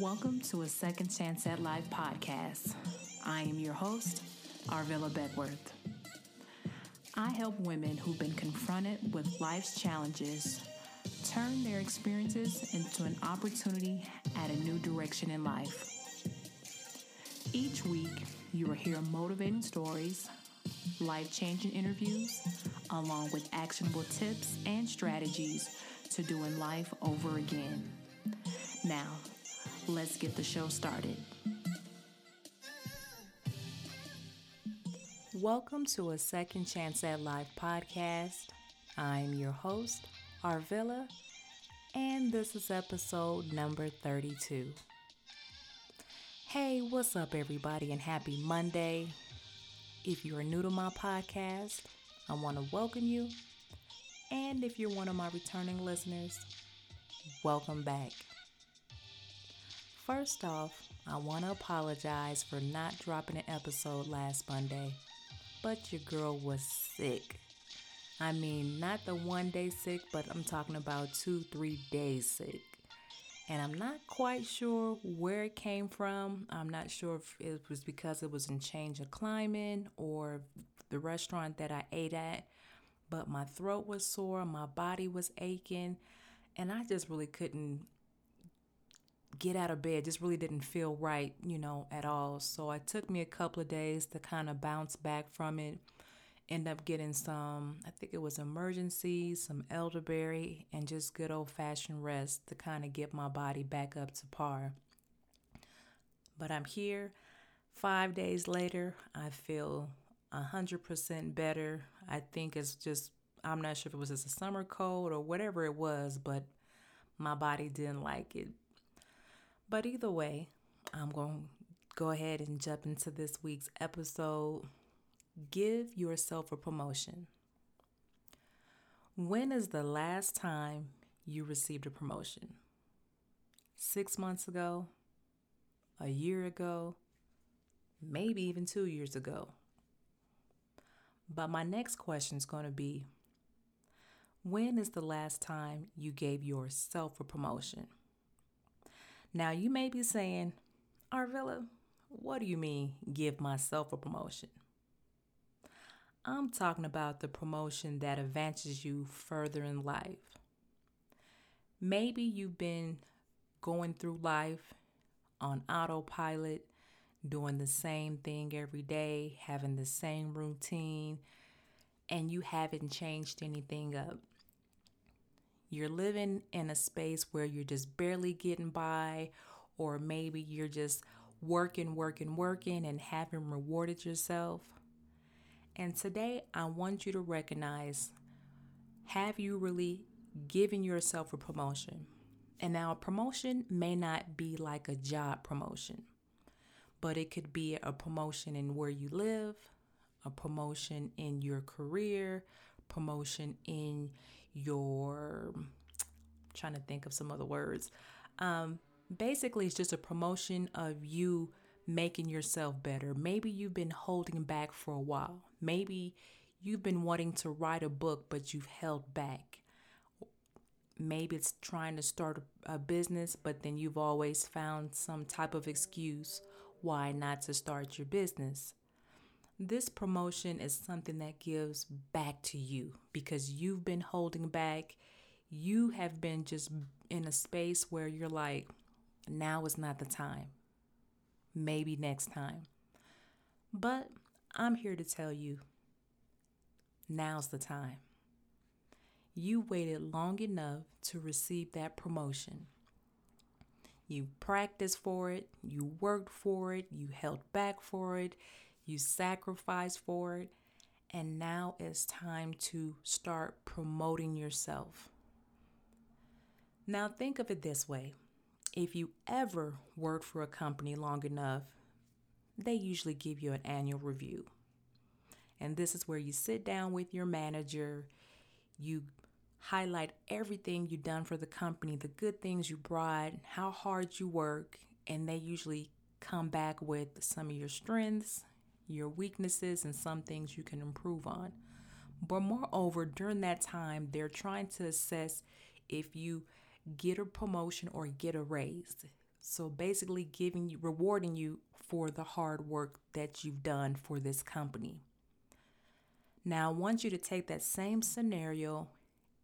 Welcome to a Second Chance at Life podcast. I am your host, Arvilla Beckworth. I help women who've been confronted with life's challenges turn their experiences into an opportunity at a new direction in life. Each week, you will hear motivating stories, life changing interviews, along with actionable tips and strategies to doing life over again. Now, let's get the show started. Welcome to a Second Chance at Life podcast. I'm your host, Arvilla, and this is episode number 32. Hey, what's up, everybody, and happy Monday. If you are new to my podcast, I want to welcome you. And if you're one of my returning listeners, welcome back. First off, I want to apologize for not dropping an episode last Monday, but your girl was sick. I mean, not the one day sick, but I'm talking about two, three days sick. And I'm not quite sure where it came from. I'm not sure if it was because it was in change of climate or the restaurant that I ate at, but my throat was sore, my body was aching, and I just really couldn't get out of bed just really didn't feel right, you know, at all. So it took me a couple of days to kind of bounce back from it. End up getting some, I think it was Emergen-C, some elderberry, and just good old fashioned rest to kind of get my body back up to par. But I'm here. Five days later, I feel 100% better. I think it's just, I'm not sure if it was just a summer cold or whatever it was, but my body didn't like it. But either way, I'm going to go ahead and jump into this week's episode. Give yourself a promotion. When is the last time you received a promotion? Six months ago? A year ago? Maybe even two years ago? But my next question is going to be When is the last time you gave yourself a promotion? Now, you may be saying, Arvilla, what do you mean, give myself a promotion? I'm talking about the promotion that advances you further in life. Maybe you've been going through life on autopilot, doing the same thing every day, having the same routine, and you haven't changed anything up. You're living in a space where you're just barely getting by, or maybe you're just working, working, working, and haven't rewarded yourself. And today, I want you to recognize have you really given yourself a promotion? And now, a promotion may not be like a job promotion, but it could be a promotion in where you live, a promotion in your career, promotion in your I'm trying to think of some other words. Um, basically, it's just a promotion of you making yourself better. Maybe you've been holding back for a while. Maybe you've been wanting to write a book, but you've held back. Maybe it's trying to start a business, but then you've always found some type of excuse why not to start your business. This promotion is something that gives back to you because you've been holding back. You have been just in a space where you're like, now is not the time. Maybe next time. But I'm here to tell you, now's the time. You waited long enough to receive that promotion. You practiced for it, you worked for it, you held back for it, you sacrifice for it, and now it's time to start promoting yourself. Now, think of it this way if you ever worked for a company long enough, they usually give you an annual review. And this is where you sit down with your manager, you highlight everything you've done for the company, the good things you brought, how hard you work, and they usually come back with some of your strengths, your weaknesses, and some things you can improve on. But moreover, during that time, they're trying to assess if you get a promotion or get a raise. So basically, giving you, rewarding you for the hard work that you've done for this company. Now, I want you to take that same scenario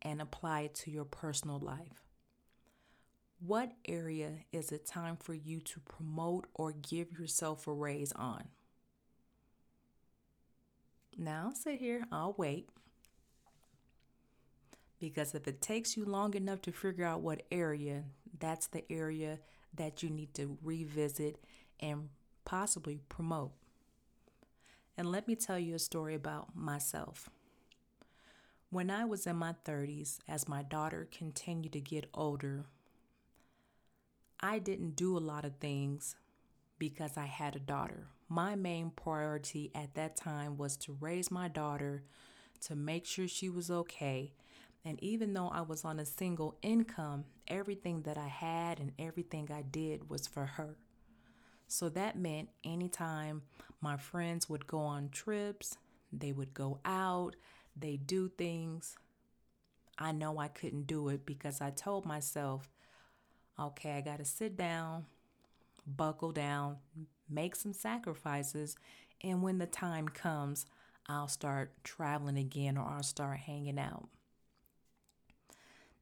and apply it to your personal life. What area is it time for you to promote or give yourself a raise on? Now, sit here, I'll wait. Because if it takes you long enough to figure out what area, that's the area that you need to revisit and possibly promote. And let me tell you a story about myself. When I was in my 30s, as my daughter continued to get older, I didn't do a lot of things because I had a daughter. My main priority at that time was to raise my daughter, to make sure she was okay. And even though I was on a single income, everything that I had and everything I did was for her. So that meant anytime my friends would go on trips, they would go out, they do things. I know I couldn't do it because I told myself, okay, I got to sit down, buckle down, make some sacrifices, and when the time comes, I'll start traveling again or I'll start hanging out.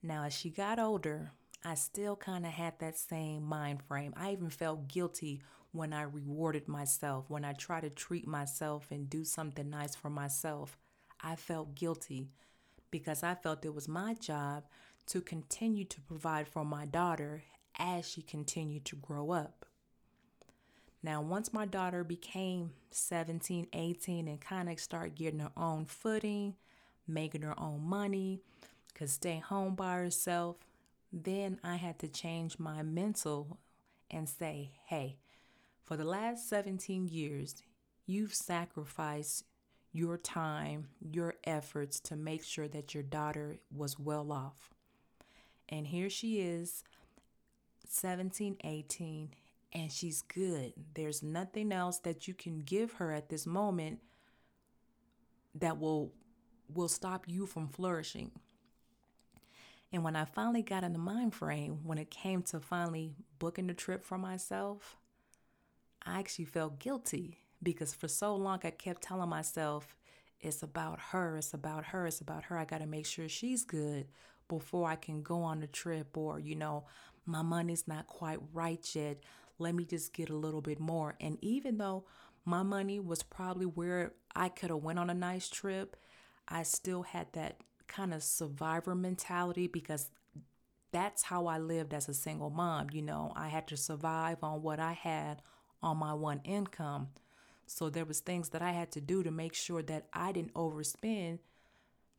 Now, as she got older, I still kind of had that same mind frame. I even felt guilty when I rewarded myself, when I tried to treat myself and do something nice for myself. I felt guilty because I felt it was my job to continue to provide for my daughter as she continued to grow up. Now, once my daughter became 17, 18, and kind of started getting her own footing, making her own money, could stay home by herself, then I had to change my mental and say, hey, for the last 17 years, you've sacrificed your time, your efforts to make sure that your daughter was well off. And here she is, 17, 18, and she's good. There's nothing else that you can give her at this moment that will will stop you from flourishing. And when I finally got in the mind frame, when it came to finally booking the trip for myself, I actually felt guilty because for so long I kept telling myself, it's about her, it's about her, it's about her. I got to make sure she's good before I can go on the trip, or, you know, my money's not quite right yet. Let me just get a little bit more. And even though my money was probably where I could have went on a nice trip, I still had that kind of survivor mentality because that's how I lived as a single mom. You know, I had to survive on what I had on my one income. So there was things that I had to do to make sure that I didn't overspend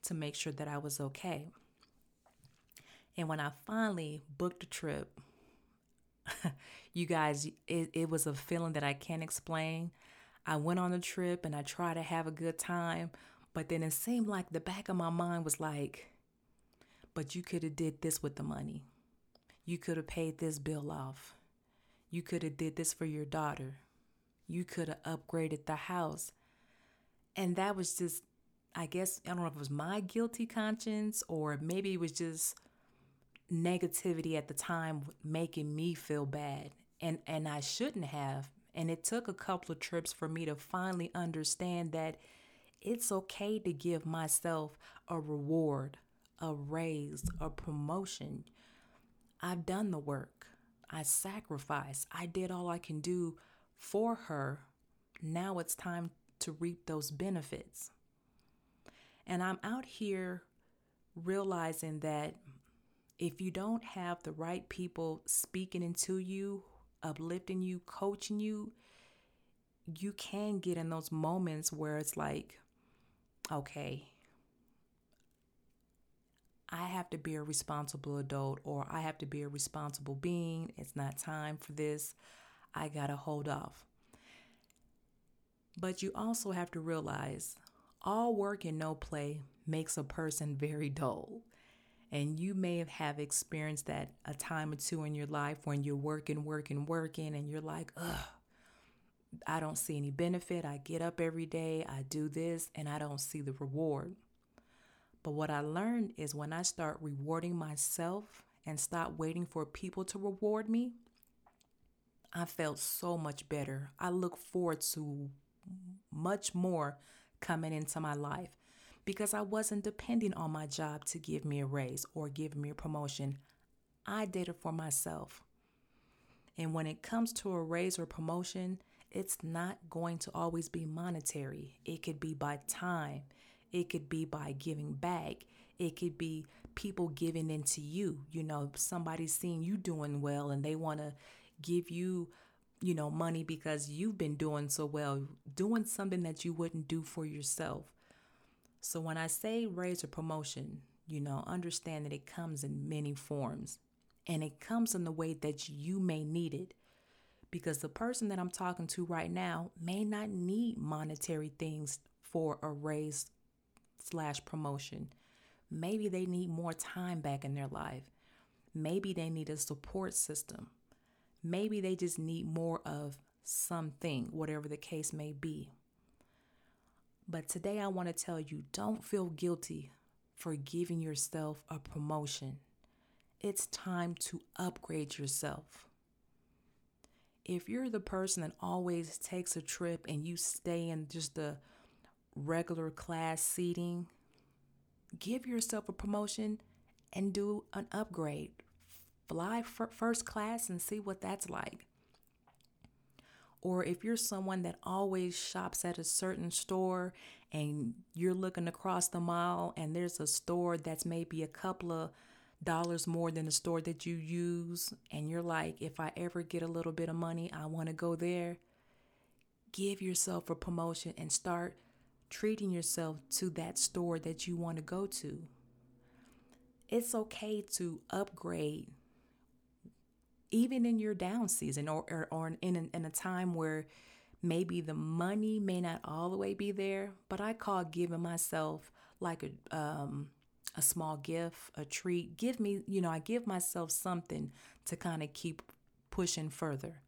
to make sure that I was okay. And when I finally booked a trip, you guys, it, it was a feeling that I can't explain. I went on a trip and I tried to have a good time, but then it seemed like the back of my mind was like, but you could have did this with the money. You could have paid this bill off. You could have did this for your daughter. You could have upgraded the house. And that was just I guess I don't know if it was my guilty conscience or maybe it was just negativity at the time making me feel bad and and I shouldn't have and it took a couple of trips for me to finally understand that it's okay to give myself a reward, a raise, a promotion. I've done the work. I sacrificed. I did all I can do for her. Now it's time to reap those benefits. And I'm out here realizing that if you don't have the right people speaking into you, uplifting you, coaching you, you can get in those moments where it's like, okay, I have to be a responsible adult or I have to be a responsible being. It's not time for this. I got to hold off. But you also have to realize all work and no play makes a person very dull. And you may have have experienced that a time or two in your life when you're working, working, working, and you're like, ugh, I don't see any benefit. I get up every day, I do this, and I don't see the reward. But what I learned is when I start rewarding myself and stop waiting for people to reward me, I felt so much better. I look forward to much more coming into my life because I wasn't depending on my job to give me a raise or give me a promotion. I did it for myself. And when it comes to a raise or promotion, it's not going to always be monetary. It could be by time, it could be by giving back, it could be people giving into you. You know, somebody's seeing you doing well and they want to give you, you know, money because you've been doing so well, doing something that you wouldn't do for yourself. So when I say raise or promotion, you know, understand that it comes in many forms and it comes in the way that you may need it. Because the person that I'm talking to right now may not need monetary things for a raise slash promotion. Maybe they need more time back in their life. Maybe they need a support system. Maybe they just need more of something, whatever the case may be. But today I want to tell you don't feel guilty for giving yourself a promotion. It's time to upgrade yourself. If you're the person that always takes a trip and you stay in just the regular class seating, give yourself a promotion and do an upgrade fly first class and see what that's like. Or if you're someone that always shops at a certain store and you're looking across the mall and there's a store that's maybe a couple of dollars more than the store that you use, and you're like, if I ever get a little bit of money, I want to go there. Give yourself a promotion and start treating yourself to that store that you want to go to. It's okay to upgrade even in your down season or, or, or in, in a time where maybe the money may not all the way be there, but I call giving myself like a, um, a small gift, a treat. Give me, you know, I give myself something to kind of keep pushing further.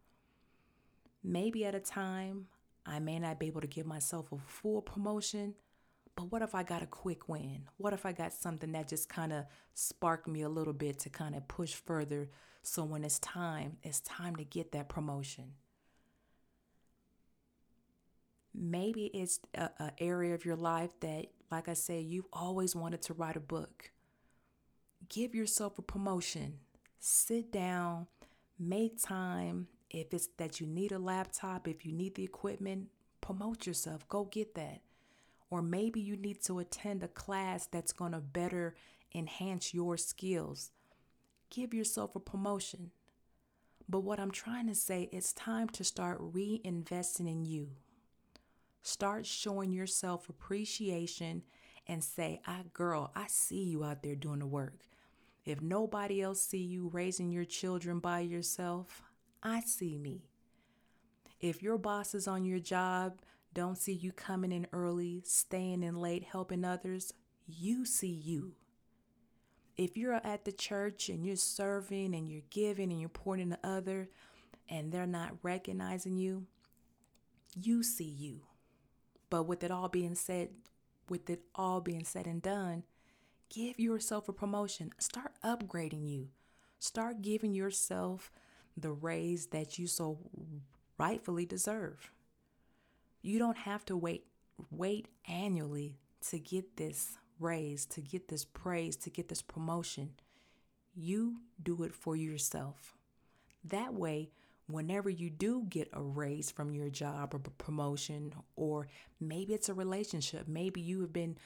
Maybe at a time, I may not be able to give myself a full promotion, but what if I got a quick win? What if I got something that just kind of sparked me a little bit to kind of push further so when it's time, it's time to get that promotion. Maybe it's an area of your life that, like I said, you've always wanted to write a book. Give yourself a promotion. Sit down, make time. If it's that you need a laptop, if you need the equipment, promote yourself. Go get that. Or maybe you need to attend a class that's going to better enhance your skills give yourself a promotion. But what I'm trying to say, it's time to start reinvesting in you. Start showing yourself appreciation and say, "I girl, I see you out there doing the work. If nobody else see you raising your children by yourself, I see me. If your bosses on your job don't see you coming in early, staying in late, helping others, you see you if you're at the church and you're serving and you're giving and you're pouring to other and they're not recognizing you, you see you. But with it all being said, with it all being said and done, give yourself a promotion. Start upgrading you. Start giving yourself the raise that you so rightfully deserve. You don't have to wait wait annually to get this raise, to get this praise, to get this promotion. You do it for yourself. That way, whenever you do get a raise from your job or promotion, or maybe it's a relationship, maybe you have been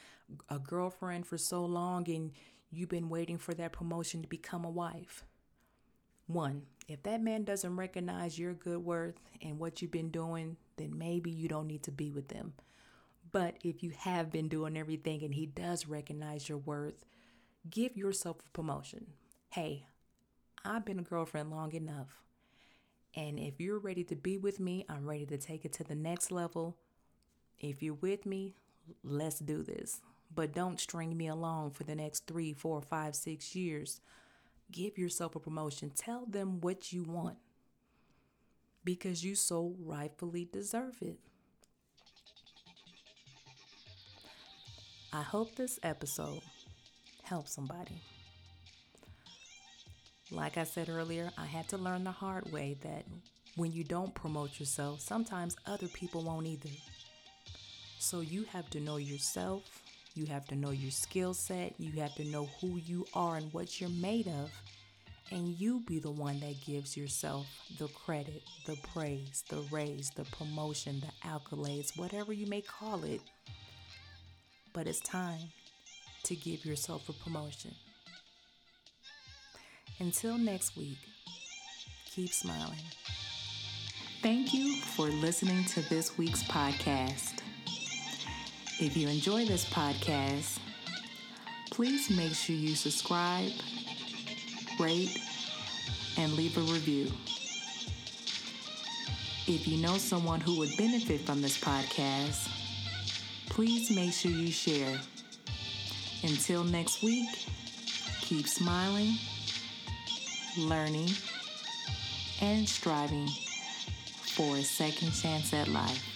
a girlfriend for so long and you've been waiting for that promotion to become a wife. One, if that man doesn't recognize your good worth and what you've been doing, then maybe you don't need to be with them. But if you have been doing everything and he does recognize your worth, give yourself a promotion. Hey, I've been a girlfriend long enough. And if you're ready to be with me, I'm ready to take it to the next level. If you're with me, let's do this. But don't string me along for the next three, four, five, six years. Give yourself a promotion. Tell them what you want because you so rightfully deserve it. I hope this episode helps somebody. Like I said earlier, I had to learn the hard way that when you don't promote yourself, sometimes other people won't either. So you have to know yourself, you have to know your skill set, you have to know who you are and what you're made of, and you be the one that gives yourself the credit, the praise, the raise, the promotion, the accolades, whatever you may call it. But it's time to give yourself a promotion. Until next week, keep smiling. Thank you for listening to this week's podcast. If you enjoy this podcast, please make sure you subscribe, rate, and leave a review. If you know someone who would benefit from this podcast, please make sure you share. Until next week, keep smiling, learning, and striving for a second chance at life.